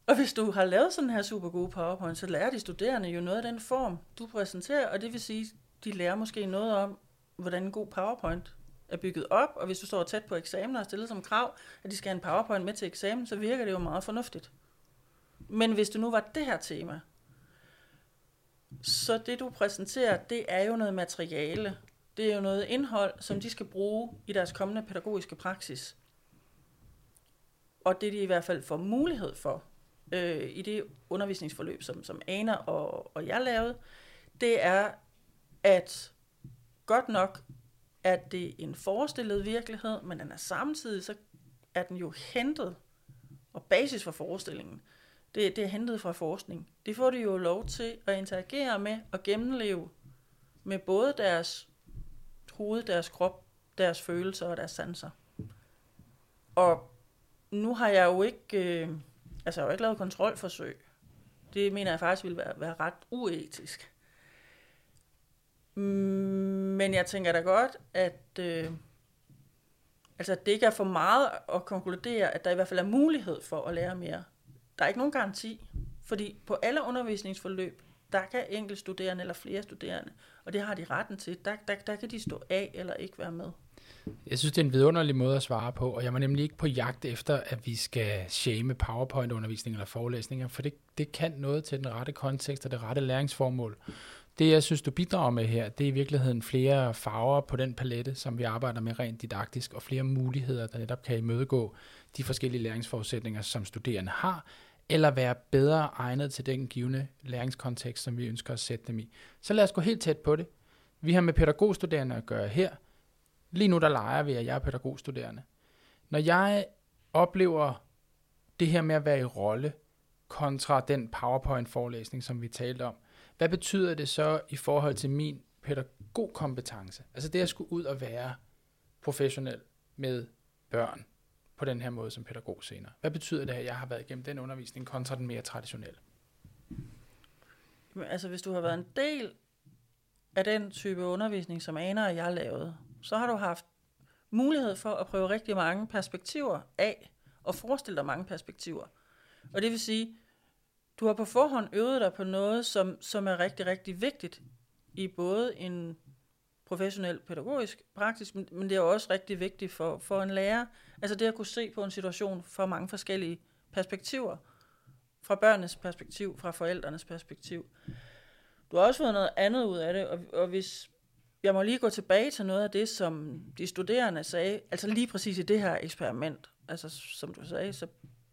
Og hvis du har lavet sådan her super gode PowerPoint, så lærer de studerende jo noget af den form, du præsenterer, og det vil sige, de lærer måske noget om, hvordan en god PowerPoint er bygget op, og hvis du står tæt på eksamen og har stillet som krav, at de skal have en PowerPoint med til eksamen, så virker det jo meget fornuftigt. Men hvis det nu var det her tema, så det du præsenterer, det er jo noget materiale. Det er jo noget indhold, som de skal bruge i deres kommende pædagogiske praksis. Og det de i hvert fald får mulighed for øh, i det undervisningsforløb, som, som Ana og, og jeg lavede, det er, at godt nok er det en forestillet virkelighed, men den er samtidig, så er den jo hentet, og basis for forestillingen, det, det er hentet fra forskning. Det får de jo lov til at interagere med og gennemleve med både deres hoved, deres krop, deres følelser og deres sanser. Og nu har jeg jo ikke, øh, altså jeg har jo ikke lavet kontrolforsøg. Det mener jeg faktisk ville være, være ret uetisk. Mm, men jeg tænker da godt, at øh, altså det ikke er for meget at konkludere, at der i hvert fald er mulighed for at lære mere. Der er ikke nogen garanti, fordi på alle undervisningsforløb, der kan enkelt studerende eller flere studerende, og det har de retten til, der, der, der kan de stå af eller ikke være med. Jeg synes, det er en vidunderlig måde at svare på, og jeg var nemlig ikke på jagt efter, at vi skal shame PowerPoint-undervisning eller forelæsninger, for det, det kan noget til den rette kontekst og det rette læringsformål. Det, jeg synes, du bidrager med her, det er i virkeligheden flere farver på den palette, som vi arbejder med rent didaktisk, og flere muligheder, der netop kan imødegå de forskellige læringsforudsætninger, som studerende har, eller være bedre egnet til den givende læringskontekst, som vi ønsker at sætte dem i. Så lad os gå helt tæt på det. Vi har med pædagogstuderende at gøre her. Lige nu der leger vi, at jeg er pædagogstuderende. Når jeg oplever det her med at være i rolle, kontra den PowerPoint-forelæsning, som vi talte om, hvad betyder det så i forhold til min pædagogkompetence? Altså det at skulle ud og være professionel med børn på den her måde som pædagog senere. Hvad betyder det, at jeg har været igennem den undervisning kontra den mere traditionelle? Altså hvis du har været en del af den type undervisning, som Ana og jeg lavede, så har du haft mulighed for at prøve rigtig mange perspektiver af, og forestille dig mange perspektiver. Og det vil sige, du har på forhånd øvet dig på noget, som, som er rigtig, rigtig vigtigt i både en professionel pædagogisk praksis, men det er også rigtig vigtigt for, for en lærer. Altså det at kunne se på en situation fra mange forskellige perspektiver. Fra børnenes perspektiv, fra forældrenes perspektiv. Du har også fået noget andet ud af det, og, og hvis jeg må lige gå tilbage til noget af det, som de studerende sagde, altså lige præcis i det her eksperiment, altså som du sagde, så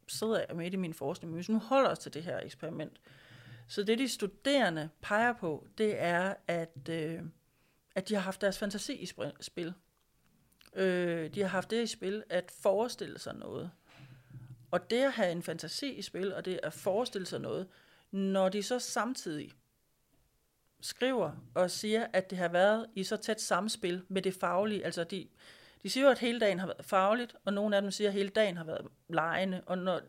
sidder jeg midt i min forskning, men hvis nu holder os til det her eksperiment, så det de studerende peger på, det er, at, øh, at de har haft deres fantasi i spil. Øh, de har haft det i spil at forestille sig noget. Og det at have en fantasi i spil, og det at forestille sig noget, når de så samtidig skriver og siger, at det har været i så tæt samspil med det faglige, altså de, de siger jo, at hele dagen har været fagligt, og nogle af dem siger, at hele dagen har været lejende. Og når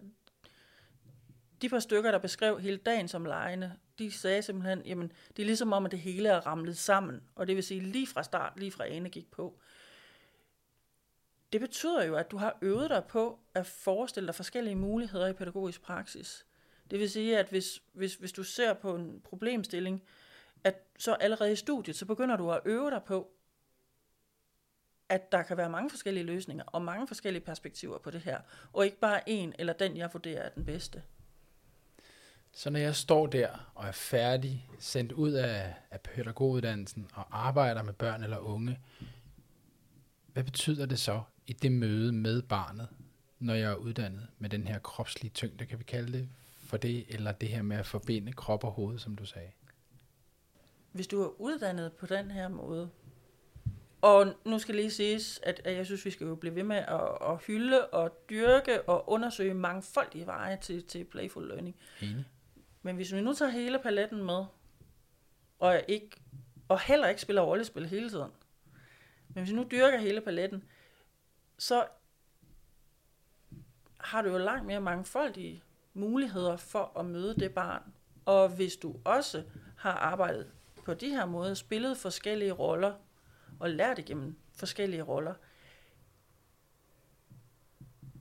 de par stykker, der beskrev hele dagen som lejende, de sagde simpelthen, jamen det er ligesom om, at det hele er ramlet sammen. Og det vil sige, lige fra start, lige fra ane gik på. Det betyder jo, at du har øvet dig på at forestille dig forskellige muligheder i pædagogisk praksis. Det vil sige, at hvis, hvis, hvis du ser på en problemstilling, at så allerede i studiet, så begynder du at øve dig på at der kan være mange forskellige løsninger og mange forskellige perspektiver på det her, og ikke bare en eller den, jeg vurderer er den bedste. Så når jeg står der og er færdig, sendt ud af, af pædagoguddannelsen og arbejder med børn eller unge, hvad betyder det så i det møde med barnet, når jeg er uddannet med den her kropslige tyngde, kan vi kalde det for det, eller det her med at forbinde krop og hoved, som du sagde? Hvis du er uddannet på den her måde, og nu skal lige siges, at, at jeg synes, vi skal jo blive ved med at, at hylde og dyrke og undersøge mangfoldige veje til, til playful learning. Enig. Men hvis vi nu tager hele paletten med, og, ikke, og heller ikke spiller rollespil hele tiden, men hvis vi nu dyrker hele paletten, så har du jo langt mere mangfoldige muligheder for at møde det barn. Og hvis du også har arbejdet på de her måder, spillet forskellige roller, og lært igennem forskellige roller,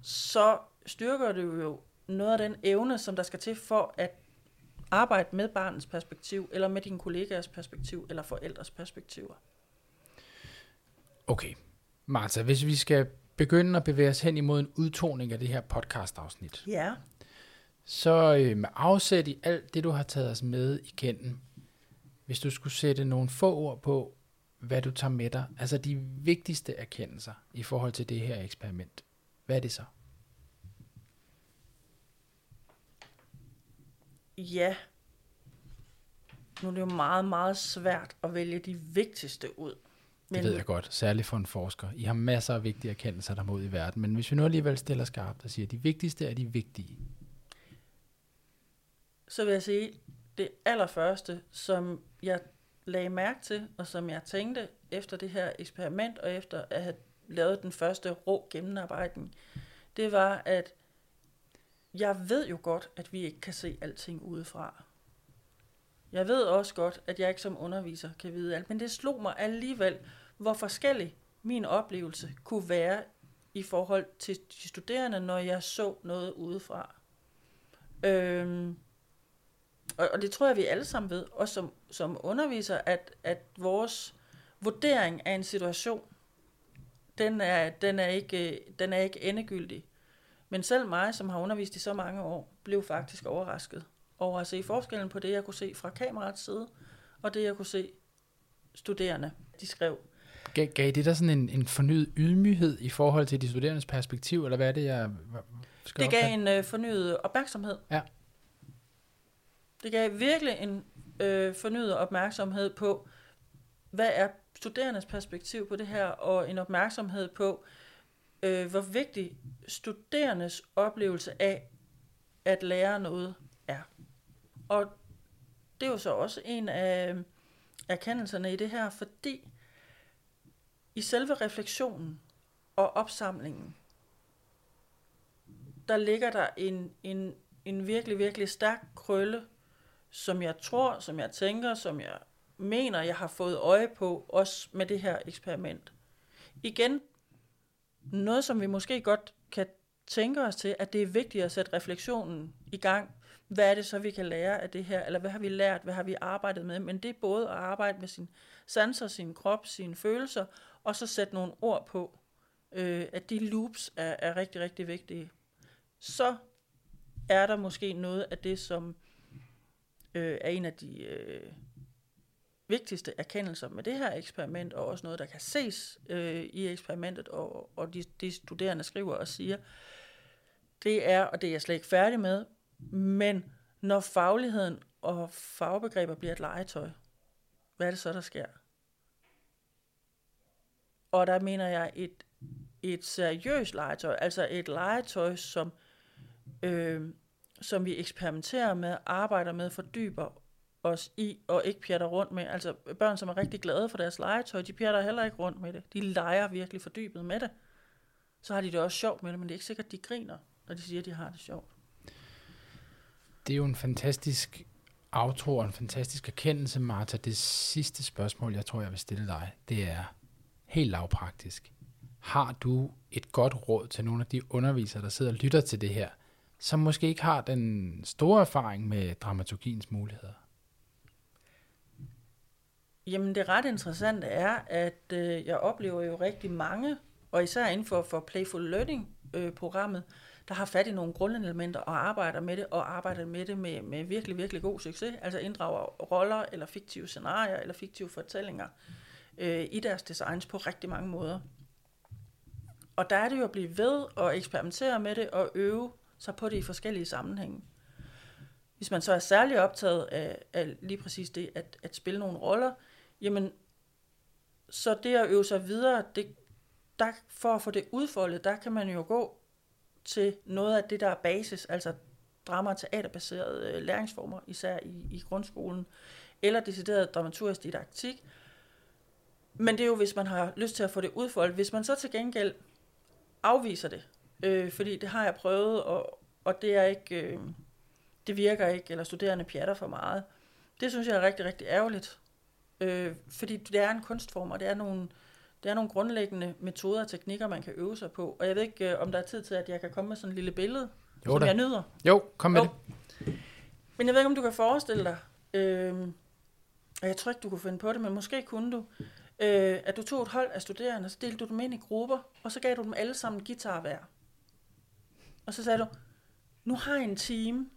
så styrker du jo noget af den evne, som der skal til for at arbejde med barnets perspektiv, eller med dine kollegaers perspektiv, eller forældres perspektiver. Okay, Martha, hvis vi skal begynde at bevæge os hen imod en udtoning af det her podcast-afsnit, Ja. så øh, med afsæt i alt det, du har taget os med igennem, hvis du skulle sætte nogle få ord på, hvad du tager med dig, altså de vigtigste erkendelser i forhold til det her eksperiment, hvad er det så? Ja. Nu er det jo meget, meget svært at vælge de vigtigste ud. Det ved jeg godt, særligt for en forsker. I har masser af vigtige erkendelser, der må ud i verden, men hvis vi nu alligevel stiller skarpt og siger, at de vigtigste er de vigtige, så vil jeg sige, det allerførste, som jeg lagde mærke til, og som jeg tænkte efter det her eksperiment, og efter at have lavet den første rå gennemarbejdning, det var, at jeg ved jo godt, at vi ikke kan se alting udefra. Jeg ved også godt, at jeg ikke som underviser kan vide alt, men det slog mig alligevel, hvor forskellig min oplevelse kunne være i forhold til de studerende, når jeg så noget udefra. Øhm, og, og det tror jeg, vi alle sammen ved, også som, som underviser, at, at vores vurdering af en situation, den er, den, er ikke, den er ikke endegyldig. Men selv mig, som har undervist i så mange år, blev faktisk overrasket over at se forskellen på det, jeg kunne se fra kameraets side, og det, jeg kunne se studerende, de skrev. Gav, gav det der sådan en, en fornyet ydmyghed i forhold til de studerendes perspektiv, eller hvad er det, jeg skal Det gav opfatte? en øh, fornyet opmærksomhed. Ja. Det gav virkelig en øh, fornyet opmærksomhed på, hvad er studerendes perspektiv på det her, og en opmærksomhed på, øh, hvor vigtig studerendes oplevelse af at lære noget er. Og det er jo så også en af øh, erkendelserne i det her, fordi i selve refleksionen og opsamlingen, der ligger der en, en, en virkelig, virkelig stærk krølle, som jeg tror, som jeg tænker, som jeg mener, jeg har fået øje på, også med det her eksperiment. Igen, noget som vi måske godt kan tænke os til, at det er vigtigt at sætte refleksionen i gang. Hvad er det så, vi kan lære af det her? Eller hvad har vi lært? Hvad har vi arbejdet med? Men det er både at arbejde med sin sanser, sin krop, sine følelser, og så sætte nogle ord på, øh, at de loops er, er rigtig, rigtig vigtige. Så er der måske noget af det, som øh, er en af de øh, vigtigste erkendelser med det her eksperiment, og også noget, der kan ses øh, i eksperimentet, og, og de, de studerende skriver og siger, det er, og det er jeg slet ikke færdig med, men når fagligheden og fagbegreber bliver et legetøj, hvad er det så, der sker? Og der mener jeg et, et seriøst legetøj, altså et legetøj, som, øh, som vi eksperimenterer med, arbejder med, fordyber os i, og ikke pjatter rundt med. Altså børn, som er rigtig glade for deres legetøj, de pjatter heller ikke rundt med det. De leger virkelig fordybet med det. Så har de det også sjovt med det, men det er ikke sikkert, de griner, når de siger, at de har det sjovt. Det er jo en fantastisk outro og en fantastisk erkendelse, Martha. Det sidste spørgsmål, jeg tror, jeg vil stille dig, det er helt lavpraktisk. Har du et godt råd til nogle af de undervisere, der sidder og lytter til det her, som måske ikke har den store erfaring med dramaturgiens muligheder? Jamen det ret interessante er, at øh, jeg oplever jo rigtig mange, og især inden for, for Playful Learning-programmet, øh, der har fat i nogle grundelementer og arbejder med det, og arbejder med det med, med virkelig, virkelig god succes. Altså inddrager roller, eller fiktive scenarier, eller fiktive fortællinger øh, i deres designs på rigtig mange måder. Og der er det jo at blive ved og eksperimentere med det og øve sig på det i forskellige sammenhænge. Hvis man så er særlig optaget af, af lige præcis det at, at spille nogle roller, jamen så det at øve sig videre, det, der, for at få det udfoldet, der kan man jo gå til noget af det, der er basis, altså drama- og teaterbaserede øh, læringsformer, især i, i grundskolen, eller decideret dramaturgisk didaktik. Men det er jo, hvis man har lyst til at få det udfoldet. Hvis man så til gengæld afviser det, øh, fordi det har jeg prøvet, og, og det er ikke, øh, det virker ikke, eller studerende pjatter for meget. Det synes jeg er rigtig, rigtig ærgerligt. Øh, fordi det er en kunstform, og det er nogle, det er nogle grundlæggende metoder og teknikker, man kan øve sig på. Og jeg ved ikke, øh, om der er tid til, at jeg kan komme med sådan et lille billede, Jo som da. jeg nyder. Jo, kom med Jo. det. Men jeg ved ikke, om du kan forestille dig, øh, og jeg tror ikke, du kunne finde på det, men måske kunne du, øh, at du tog et hold af studerende, så delte du dem ind i grupper, og så gav du dem alle sammen guitar hver. Og så sagde du, nu har jeg en time,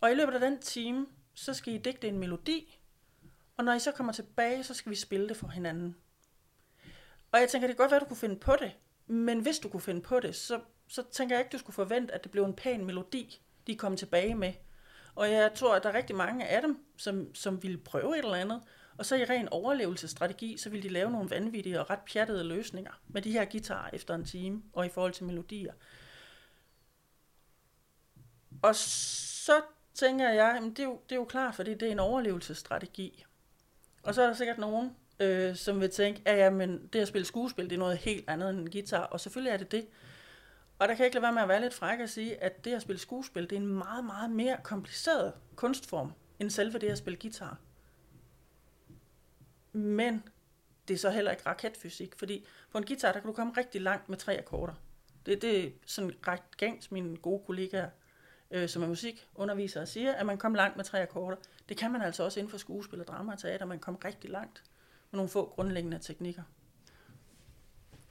og i løbet af den time, så skal I digte en melodi, og når I så kommer tilbage, så skal vi spille det for hinanden. Og jeg tænker, det kan godt være, at du kunne finde på det, men hvis du kunne finde på det, så, så tænker jeg ikke, du skulle forvente, at det blev en pæn melodi, de kom tilbage med. Og jeg tror, at der er rigtig mange af dem, som, som ville prøve et eller andet, og så i ren overlevelsesstrategi, så ville de lave nogle vanvittige og ret pjattede løsninger med de her guitarer efter en time, og i forhold til melodier. Og så tænker jeg, jamen det, er jo, det er jo klart, fordi det er en overlevelsesstrategi. Og så er der sikkert nogen, øh, som vil tænke, at ja, men det at spille skuespil, det er noget helt andet end en guitar, og selvfølgelig er det det. Og der kan jeg ikke lade være med at være lidt fræk og sige, at det at spille skuespil, det er en meget, meget mere kompliceret kunstform, end selve det at spille guitar. Men det er så heller ikke raketfysik, fordi på en guitar, der kan du komme rigtig langt med tre akkorder. Det, det er sådan ret gængs, mine gode kollegaer, øh, som er musikundervisere, siger, at man kommer langt med tre akkorder. Det kan man altså også inden for skuespil og drama og teater, man kommer rigtig langt med nogle få grundlæggende teknikker.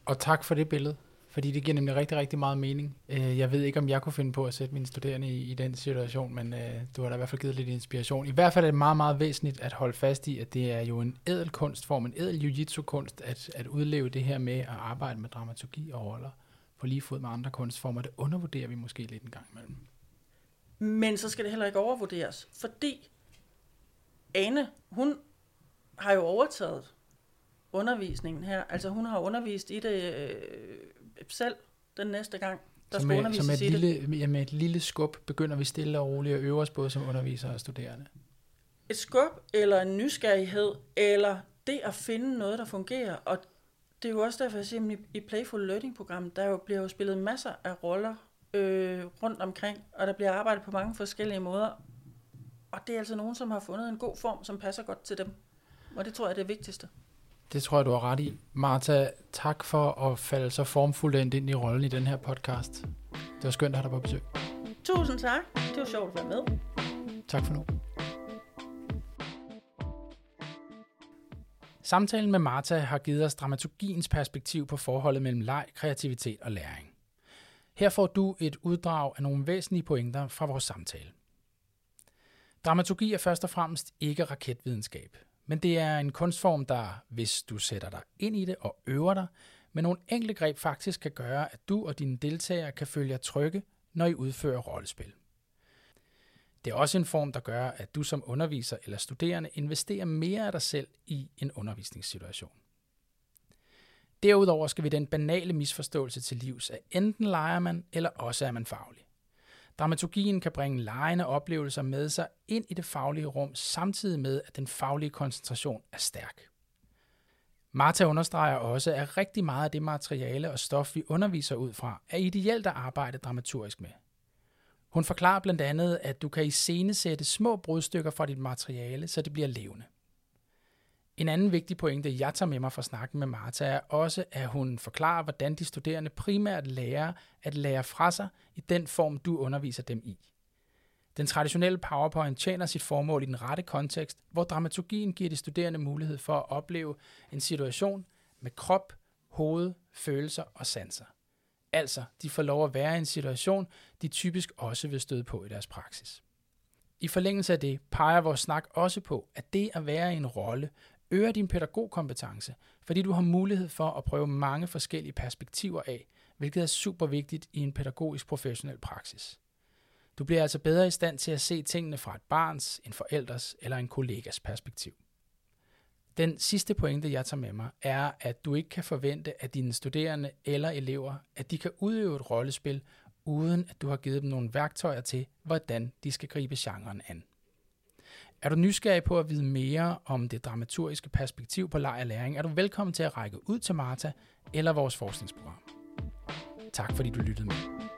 Og tak for det billede, fordi det giver nemlig rigtig, rigtig meget mening. Øh, jeg ved ikke, om jeg kunne finde på at sætte mine studerende i, i den situation, men øh, du har da i hvert fald givet lidt inspiration. I hvert fald er det meget, meget væsentligt at holde fast i, at det er jo en ædel kunstform, en ædel jiu-jitsu-kunst, at, at udleve det her med at arbejde med dramaturgi og roller på lige fod med andre kunstformer. Det undervurderer vi måske lidt en gang imellem. Men så skal det heller ikke overvurderes, fordi Ane, hun har jo overtaget undervisningen her. Altså hun har undervist i det øh, selv den næste gang, der skal med, med et, i det. lille, ja, med et lille skub begynder vi stille og roligt at øve os både som undervisere og studerende. Et skub, eller en nysgerrighed, eller det at finde noget, der fungerer. Og det er jo også derfor, jeg siger, at i Playful Learning-programmet, der jo bliver jo spillet masser af roller øh, rundt omkring, og der bliver arbejdet på mange forskellige måder. Og det er altså nogen, som har fundet en god form, som passer godt til dem. Og det tror jeg er det vigtigste. Det tror jeg, du har ret i. Martha, tak for at falde så formfuldt ind i rollen i den her podcast. Det var skønt at have dig på besøg. Tusind tak. Det var sjovt at være med. Tak for nu. Samtalen med Martha har givet os dramaturgiens perspektiv på forholdet mellem leg, kreativitet og læring. Her får du et uddrag af nogle væsentlige pointer fra vores samtale. Dramaturgi er først og fremmest ikke raketvidenskab, men det er en kunstform, der, hvis du sætter dig ind i det og øver dig, med nogle enkle greb faktisk kan gøre, at du og dine deltagere kan følge jer trygge, når I udfører rollespil. Det er også en form, der gør, at du som underviser eller studerende investerer mere af dig selv i en undervisningssituation. Derudover skal vi den banale misforståelse til livs, at enten leger man, eller også er man faglig. Dramaturgien kan bringe lejende oplevelser med sig ind i det faglige rum, samtidig med, at den faglige koncentration er stærk. Martha understreger også, at rigtig meget af det materiale og stof, vi underviser ud fra, er ideelt at arbejde dramaturgisk med. Hun forklarer blandt andet, at du kan iscenesætte små brudstykker fra dit materiale, så det bliver levende. En anden vigtig pointe, jeg tager med mig fra snakken med Martha, er også, at hun forklarer, hvordan de studerende primært lærer at lære fra sig i den form, du underviser dem i. Den traditionelle PowerPoint tjener sit formål i den rette kontekst, hvor dramaturgien giver de studerende mulighed for at opleve en situation med krop, hoved, følelser og sanser. Altså, de får lov at være i en situation, de typisk også vil støde på i deres praksis. I forlængelse af det peger vores snak også på, at det at være i en rolle øger din pædagogkompetence, fordi du har mulighed for at prøve mange forskellige perspektiver af, hvilket er super vigtigt i en pædagogisk professionel praksis. Du bliver altså bedre i stand til at se tingene fra et barns, en forældres eller en kollegas perspektiv. Den sidste pointe, jeg tager med mig, er, at du ikke kan forvente af dine studerende eller elever, at de kan udøve et rollespil, uden at du har givet dem nogle værktøjer til, hvordan de skal gribe genren an. Er du nysgerrig på at vide mere om det dramaturgiske perspektiv på leg og læring, er du velkommen til at række ud til Marta eller vores forskningsprogram. Tak fordi du lyttede med.